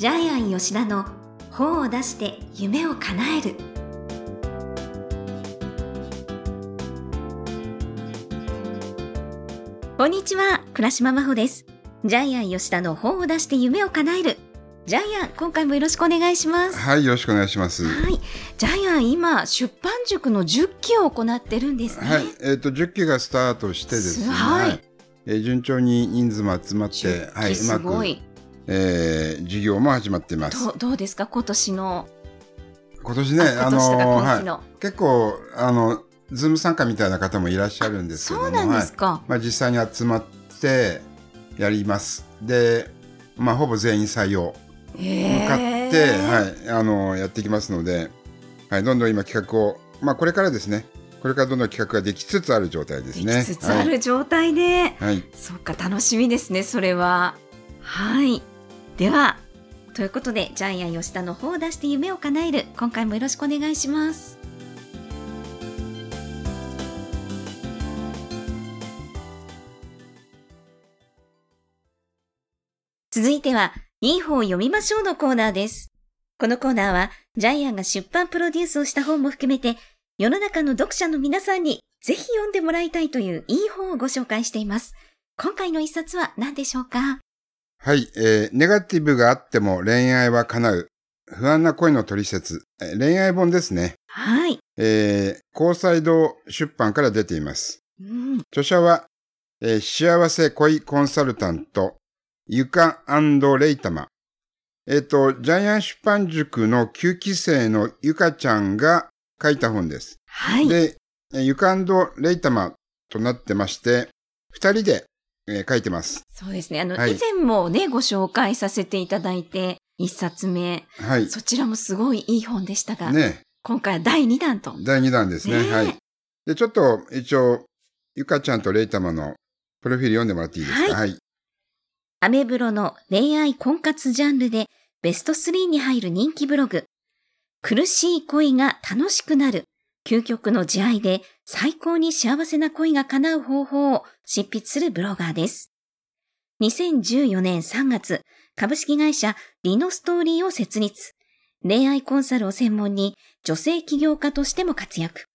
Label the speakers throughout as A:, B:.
A: ジャイアン吉田の本を出して夢を叶える。こんにちは倉島真帆です。ジャイアン吉田の本を出して夢を叶える。ジャイアン今回もよろしくお願いします。
B: はい、よろしくお願いします。は
A: はい。ジャイアン今出版塾の10期を行ってるんですね。
B: い、えっ、と10期がスタートしてですね、
A: はい。
B: えー順調に人数も集まって、
A: 10
B: はい、
A: 期
B: うますく、えー授業も始まっています。
A: ど。うどうですか？今年の。
B: 今年ね、
A: あの
B: はい、結構あのズーム参加みたいな方もいらっしゃるんですけども、
A: そうなんですか、
B: はい、まあ実際に集まってやります。で、まあほぼ全員採用向かって、はい、あのやっていきますので、はい、どんどん今企画を、まあこれからですね、これからどんどん企画ができつつある状態ですね。
A: できつつある状態で、
B: はい。はい。
A: そっか楽しみですねそれは。はいではということでジャイアン吉田の方を出して夢を叶える。今回もよろしくお願いします。続いてはいい本を読みましょうのコーナーです。このコーナーはジャイアンが出版プロデュースをした本も含めて世の中の読者の皆さんにぜひ読んでもらいたいといういい本をご紹介しています。今回の一冊は何でしょうか？
B: はい、えーネガティブがあっても恋愛は叶う。不安な恋の取説。えー恋愛本ですね。
A: はい。
B: えー、高裁堂出版から出ています。
A: うん、
B: 著者は、えー幸せ恋コンサルタント、ゆかレイタマ。えっ、と、ジャイアン出版塾の9期生のゆかちゃんが書いた本です。
A: はい。
B: で、えーゆかレイタマとなってまして、二人で、えー書いてます。
A: そうですね。あの、
B: はい
A: 以前もね、ご紹介させていただいて、一冊目。
B: はい。
A: そちらもすごいいい本でしたが、
B: ね、
A: 今回は第2弾と。
B: 第2弾ですね。
A: ねえ
B: はい。で、ちょっと一応、ゆかちゃんとレイタマのプロフィール読んでもらっていいですか？はい。
A: アメブロの恋愛婚活ジャンルでベスト3に入る人気ブログ。苦しい恋が楽しくなる。究極の慈愛で最高に幸せな恋が叶う方法を執筆するブロガーです。2014年3月、株式会社リノストーリーを設立。恋愛コンサルを専門に女性起業家としても活躍。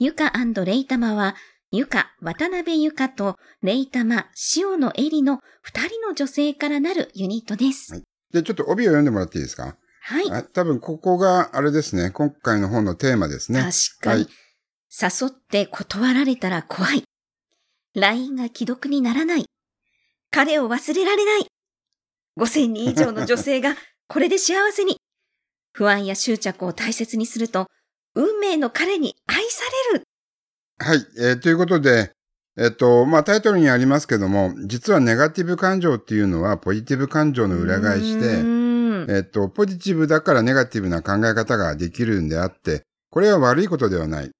A: ゆかレイタマはゆか、渡辺ゆかと、レイタマ、塩野エリの二人の女性からなるユニットです。
B: はいで、ちょっと帯を読んでもらっていいですか？
A: はい。
B: あ多分ここがあれですね。今回の本のテーマですね。
A: 確かに、
B: はい
A: 誘って断られたら怖い。LINE が既読にならない。彼を忘れられない。5000人以上の女性が これで幸せに。不安や執着を大切にすると、運命の彼に愛される。
B: はい。えーということで、えっ、と、まあ、タイトルにありますけども、実はネガティブ感情っていうのはポジティブ感情の裏返し
A: う
B: で、えっ、と、ポジティブだからネガティブな考え方ができるんであって、これは悪いことではない。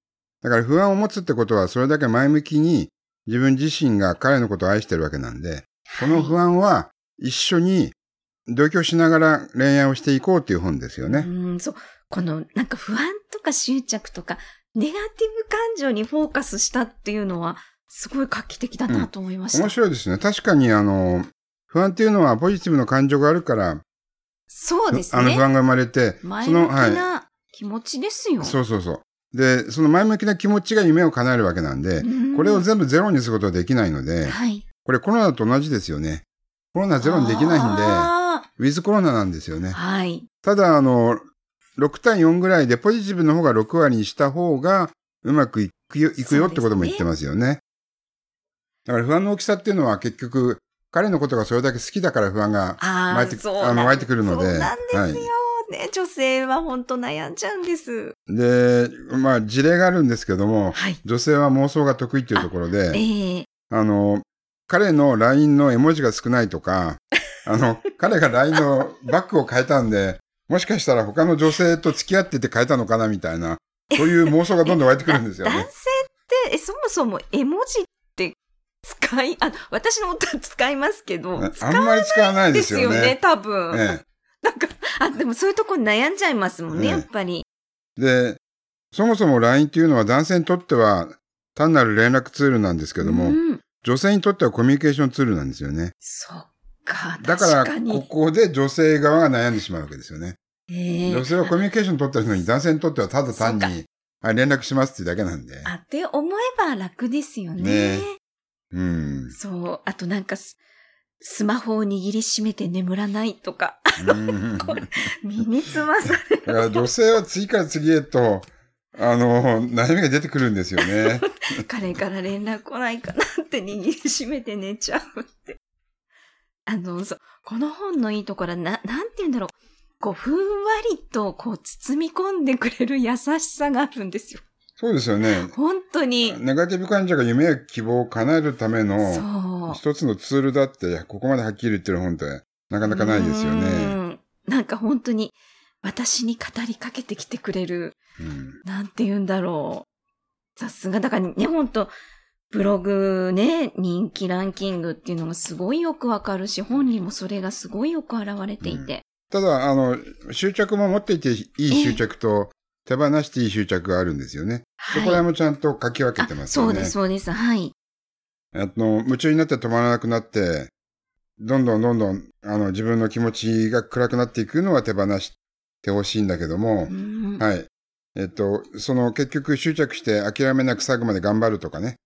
B: だから不安を持つってことはそれだけ前向きに自分自身が彼のことを愛してるわけなんで、この不安は一緒に同居しながら恋愛をしていこうっていう本ですよね。
A: うん、そう。この、なんか不安とか執着とか、ネガティブ感情にフォーカスしたっていうのは、すごい画期的だなと思いました。
B: 面白いですね。確かにあの、不安っていうのはポジティブな感情があるから、
A: そうですね。
B: あの不安が生まれて、
A: 前向き
B: は
A: な気持ちですよ。
B: い。そうそうそう。で、その前向きな気持ちが夢を叶えるわけなんで、
A: うん
B: これを全部ゼロにすることはできないので、
A: はい。
B: これコロナと同じですよね。コロナゼロにできないんで、
A: あ
B: ウィズコロナなんですよ
A: ー
B: ね。
A: はい。
B: ただ、あの、6対4ぐらいでポジティブの方が6割にした方がうまくいくよいくよってことも言ってますよね。だから不安の大きさっていうのは結局、彼のことがそれだけ好きだから不安が
A: ああ、
B: 湧いてあの湧いてくるので
A: そうなんですよ、
B: はい
A: ね。女性は本当悩んじゃうんです。
B: で、まあ事例があるんですけども、
A: はい。
B: 女性は妄想が得意っていうところで、
A: ええ
B: あの、彼の LINE の絵文字が少ないとか、あの、彼が LINE のバッグを変えたんで、もしかしたら他の女性と付き合ってて変えたのかなみたいな、そういう妄想がどんどん湧いてくるんですよね。
A: 男性って、え、そもそも絵文字使い、あ、私の夫は使いますけど、使
B: あんまり使わない
A: で
B: ですすよね。
A: よね、多分。
B: え
A: なんか、あ、でもそういうとこ悩んじゃいますもんね、
B: ええ
A: やっぱり。
B: えで、そもそも LINE っていうのは男性にとっては単なる連絡ツールなんですけども、
A: うん、
B: 女性にとってはコミュニケーションツールなんですよね。
A: そっか、
B: だから、
A: 確かに。
B: ここで女性側が悩んでしまうわけですよね。
A: ええ
B: 女性はコミュニケーション取ってるのに男性にとってはただ単
A: そ
B: に、あ連絡しますっていうだけなんで。
A: あって思えば楽ですよね。
B: ねうん。
A: そう。あとなんかス、スマホを握りしめて眠らないとか、身につまされ
B: だから女性は次から次へと、あの、悩みが出てくるんですよね。
A: 彼から連絡来ないかなって握りしめて寝ちゃうって。あの、そう、この本のいいところは、な、なんて言うんだろう。こう、ふんわりと、こう、包み込んでくれる優しさがあるんですよ。
B: そうですよね。
A: 本当に。
B: ネガティブ患者が夢や希望を叶えるための。一つのツールだって、ここまではっきり言ってる本ってなかなかないですよ
A: う
B: ね。
A: んなんか本当に、私に語りかけてきてくれる、
B: うん
A: なんて言うんだろう。さすが、だからね、本当ブログね、人気ランキングっていうのがすごいよくわかるし、本人もそれがすごいよく現れていて。
B: ただ、あの、執着も持っていていい執着と、手放していい執着があるんですよね。そこら辺もちゃんと書き分けてますよね。
A: そうです、そうです。はい。
B: あの、夢中になって止まらなくなって、どんどんどんどん、あの、自分の気持ちが暗くなっていくのは手放してほしいんだけども
A: う、ん
B: はい。えっと、その結局執着して諦めなく最後まで頑張るとかね。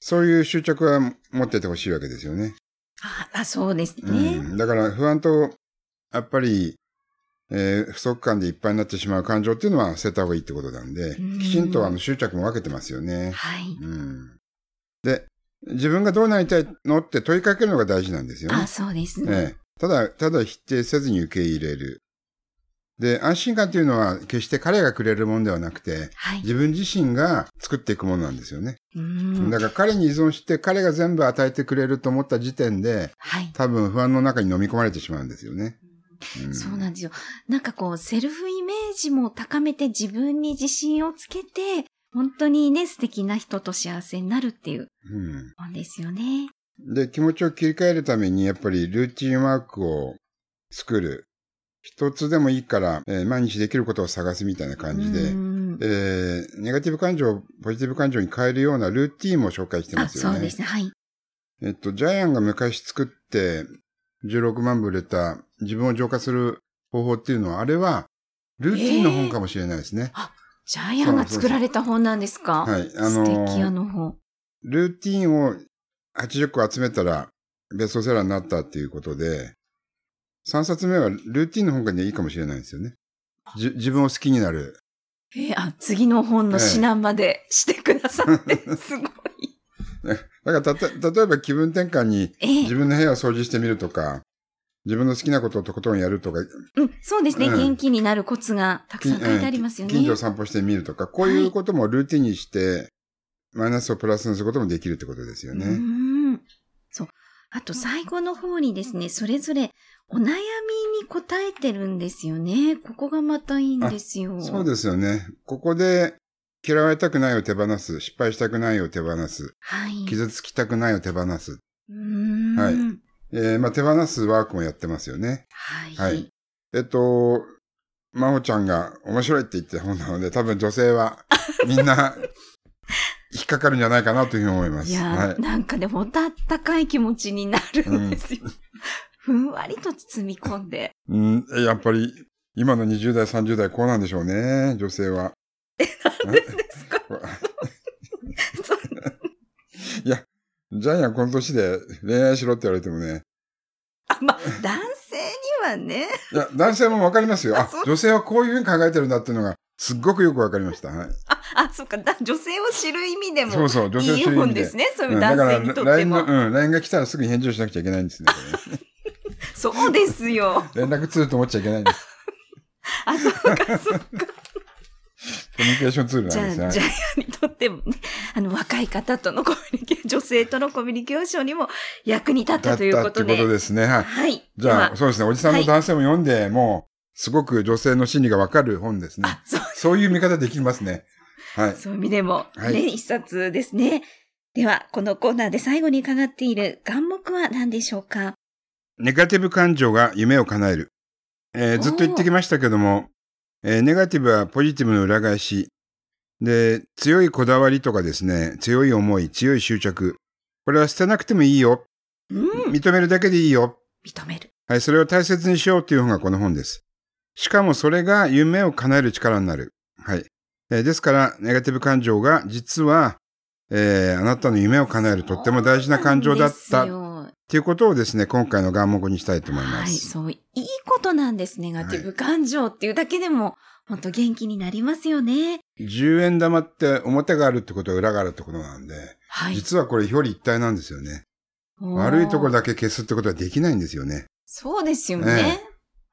B: そういう執着は持っててほしいわけですよね。
A: ああ、そうですね。
B: うん。だから不安と、やっぱり、えー不足感でいっぱいになってしまう感情っていうのは捨てた方がいいってことなんで
A: うん、
B: きちんとあの執着も分けてますよね。
A: はい。
B: うん。で、自分がどうなりたいのって問いかけるのが大事なんですよね
A: あ、。そうですね。
B: ええ、ただ、ただ否定せずに受け入れる。で、安心感というのは決して彼がくれるものではなくて、
A: はい。
B: 自分自身が作っていくものなんですよね。
A: うん
B: だから彼に依存して彼が全部与えてくれると思った時点で、
A: はい。
B: 多分不安の中に飲み込まれてしまうんですよね。ん
A: そうなんですよ。なんかこう、セルフイメージも高めて自分に自信をつけて、本当にね、素敵な人と幸せになるっていう
B: うん
A: ですよね。
B: で、気持ちを切り替えるために、やっぱりルーティンワークを作る。一つでもいいから、えー毎日できることを探すみたいな感じで、
A: うん
B: えーネガティブ感情をポジティブ感情に変えるようなルーティンも紹介してま
A: あ、
B: すよね。
A: そうですね。はい。
B: えっと、ジャイアンが昔作って16万部売れた自分を浄化する方法っていうのは、あれはルーティンの本かもしれないですね。
A: ジャイアンが作られた本なんですか？
B: はい。あの
A: 素敵あの本。
B: ルーティンを80個集めたらベストセラーになったっていうことで、3冊目はルーティンの本がいいかもしれないですよね。じ自分を好きになる。
A: えーあ、次の本の指南までしてくださって、すごい。
B: だからたと、例えば気分転換に
A: ええ
B: 自分の部屋を掃除してみるとか、自分の好きなことをとことんやるとか、
A: うん、そうですね、
B: うん
A: 元気になるコツがたくさん書いてありますよね。
B: 近所を散歩してみるとか、こういうこともルーティンにして、マイナスをプラスにすることもできるってことですよ
A: う
B: ね。
A: ん。そう。あと最後の方にですね、それぞれお悩みに答えてるんですよね。ここがまたいいんですよ。
B: そうですよね。ここで、嫌われたくないを手放す、失敗したくないを手放す、
A: はい。
B: 傷つきたくないを手放す。
A: うーん。
B: はいえー、まあ、手放すワークもやってますよね。
A: はい。
B: はいえっと、まほちゃんが面白いって言って本なので、多分女性は みんな引っかかるんじゃないかなというふうに思います。
A: いやー、
B: はい。
A: なんかでも、あったかい気持ちになるんですよ。ふんわりと包み込んで。
B: うん、やっぱり、今の20代、30代、こうなんでしょうね、女性は。
A: ですか そう
B: いや、ジャイアンこの年で恋愛しろって言われてもね。
A: あ、まあ、男性にはね。
B: いや、男性もわかりますよ。あ女性はこういうふうに考えてるんだっていうのが、すっごくよくわかりました。はい。
A: あ、あ、そっか、だ女性を知る意味でも。
B: そうそう、女性を知る意味で。
A: 本ですね。そういう
B: うんだから、
A: 男性にとって
B: LINE
A: も。
B: の、うん、LINE が来たらすぐに返事をしなくちゃいけないんですね。
A: そうですよ。
B: 連絡ツールと思っちゃいけないんです。
A: あ、そうか、そうか。
B: コミュニケーションツールなんですね。
A: ジャイアンにとってもね、あの、若い方とのコミュニケーション、女性とのコミュニケーションにも役に立ったということで。
B: だったってことですね。はい。
A: はい。
B: じゃあ、そうですね。おじさんも男性も読んで、もう、すごく女性の心理がわかる本ですね。
A: あ、そう、
B: そういう見方できますね。はい。
A: そういう意味でも、ね、
B: はい
A: 一冊ですね。では、このコーナーで最後に伺っている願目は何でしょうか？
B: ネガティブ感情が夢を叶える。えーずっと言ってきましたけども、えーネガティブはポジティブの裏返し。で、強いこだわりとかですね、強い思い、強い執着。これは捨てなくてもいいよ。
A: うん。
B: 認めるだけでいいよ。
A: 認める。
B: はい、それを大切にしようという本がこの本です。しかもそれが夢を叶える力になる。はい。えーですから、ネガティブ感情が実は、えーあなたの夢を叶えるとっても大事な感情だったっていうことをですね、今回の願目にしたいと思いま
A: はい、
B: す。
A: そう、いいことなんです。ネガティブ感情っていうだけでも、本当元気になりますよね。
B: 10円玉って表があるってことは裏があるってことなんで、
A: はい。
B: 実はこれ表裏一体なんですよね。悪いところだけ消すってことはできないんですよね。
A: そうですよね。
B: え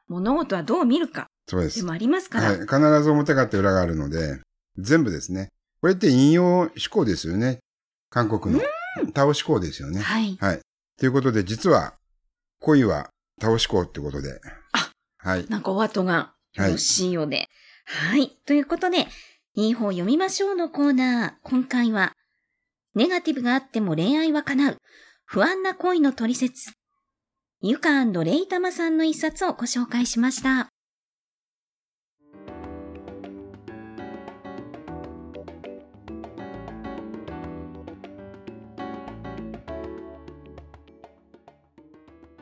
A: 物事はどう見るか
B: そうで。
A: ですもありますから。
B: はい。必ず表があって裏があるので、全部ですね。これって引用思考ですよね。韓国の。タオ思考ですよね。
A: はい。
B: はい。ということで、実は、恋はタオ思考ってことで。
A: あ
B: はい。
A: なんかお後がよろしいようで。はい。ということで、いい方読みましょうのコーナー。今回は、ネガティブがあっても恋愛は叶う。不安な恋の取説。ゆかレイタマさんの一冊をご紹介しました。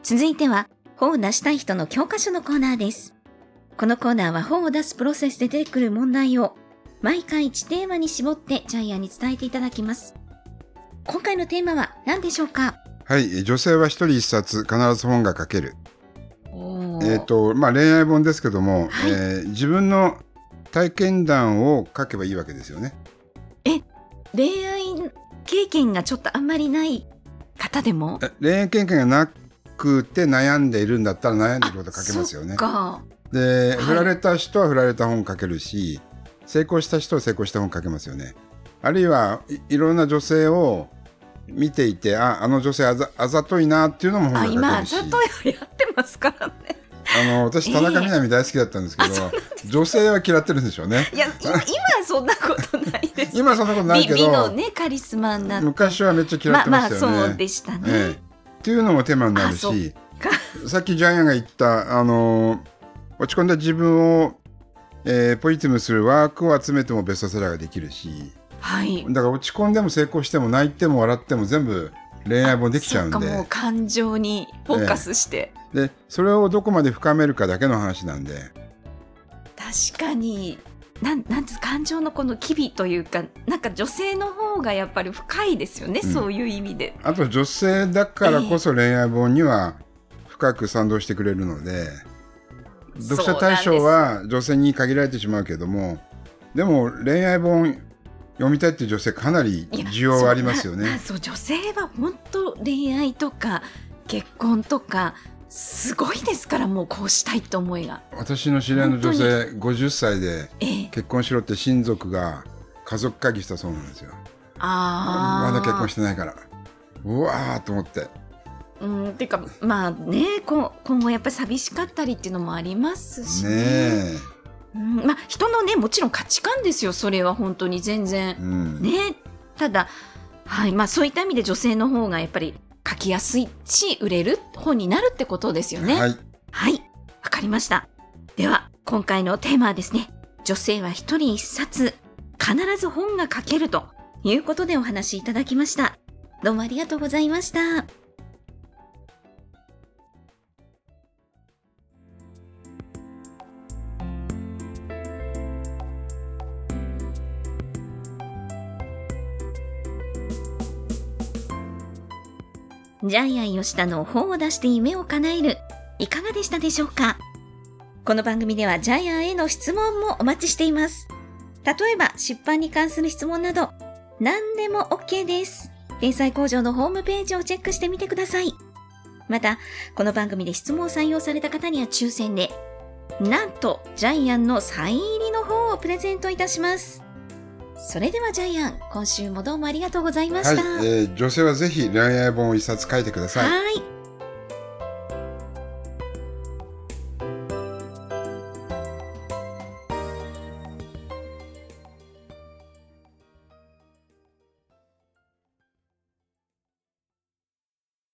A: 続いては、本を出したい人の教科書のコーナーです。このコーナーは本を出すプロセスで出てくる問題を毎回1テーマに絞ってジャイアンに伝えていただきます。今回のテーマは何でしょうか？
B: はい。女性は一人一冊必ず本が書ける。
A: お
B: えっ、と、まあ、恋愛本ですけども、
A: はい
B: えー自分の体験談を書けばいいわけですよね。
A: 恋愛経験がちょっとあんまりない方でも？
B: え恋愛経験がなくて悩んでいるんだったら悩んでいること書けますよね。で、
A: はい
B: 振られた人は振られた本書けるし、成功した人は成功した本書けますよね。あるいはいいろんな女性を見ていて、あ、あの女性あざあざといなっていうのも本
A: あ、
B: が書け
A: 今、
B: るし。
A: ざといやってますからね。
B: あの、私、田中みな実大好きだったんですけど、女性は嫌ってるんでしょうね。
A: いや、い今そんなことないです。
B: 今そんなことないけ
A: 美美の
B: ど、
A: ね、カリスマになって。
B: 昔はめっちゃ嫌っ
A: まあまあ、
B: てましたよね。
A: そうでしたね。
B: ええっていうのもテーマになるし
A: か
B: さっきジャイアンが言ったあの落ち込んだ自分を、えーポジティブにするワークを集めてもベストセラーができるし
A: はい。
B: だから落ち込んでも成功しても泣いても笑っても全部恋愛本できちゃうん
A: そっかもう
B: で
A: 感情にフォーカスして。
B: でそれをどこまで深めるかだけの話なんで
A: 確かに。なん、なんです感情のこの機微というか、なんか女性の方がやっぱり深いですよね、
B: うん
A: そういう意味で。
B: あと女性だからこそ恋愛本には深く賛同してくれるので読者対象は女性に限られてしまうけどもでも恋愛本読みたいっていう女性かなり需要はありますよね。
A: そう女性は本当恋愛とか結婚とかすごいですからもうこうしたいって思いが。
B: 私の知り合いの女性50歳で
A: ええ、
B: 結婚しろって親族が家族会議したそうなんですよ。
A: ああ。
B: まだ結婚してないから。うわーと思って。
A: うん、てかまあねこ今後やっぱり寂しかったりっていうのもありますし
B: ね
A: ね。
B: え。
A: うん、まあ人のねもちろん価値観ですよそれは本当に全然
B: う。ん。
A: ねただはいまあそういった意味で女性の方がやっぱり書きやすいし売れる本になるってことですよね。
B: はい。
A: はい、わかりました。では、今回のテーマはですね、女性は一人一冊、必ず本が書けるということでお話しいただきました。どうもありがとうございました。ジャイアン吉田の本を出して夢を叶える、いかがでしたでしょうか？この番組ではジャイアンへの質問もお待ちしています。例えば、出版に関する質問など、何でも OK です。天才工場のホームページをチェックしてみてください。また、この番組で質問を採用された方には抽選で、なんと、ジャイアンのサイン入りの本をプレゼントいたします。それではジャイアン、今週もどうもありがとうございま
B: はい、
A: した。
B: えー女性はぜひ恋愛本を一冊書いてください。
A: はい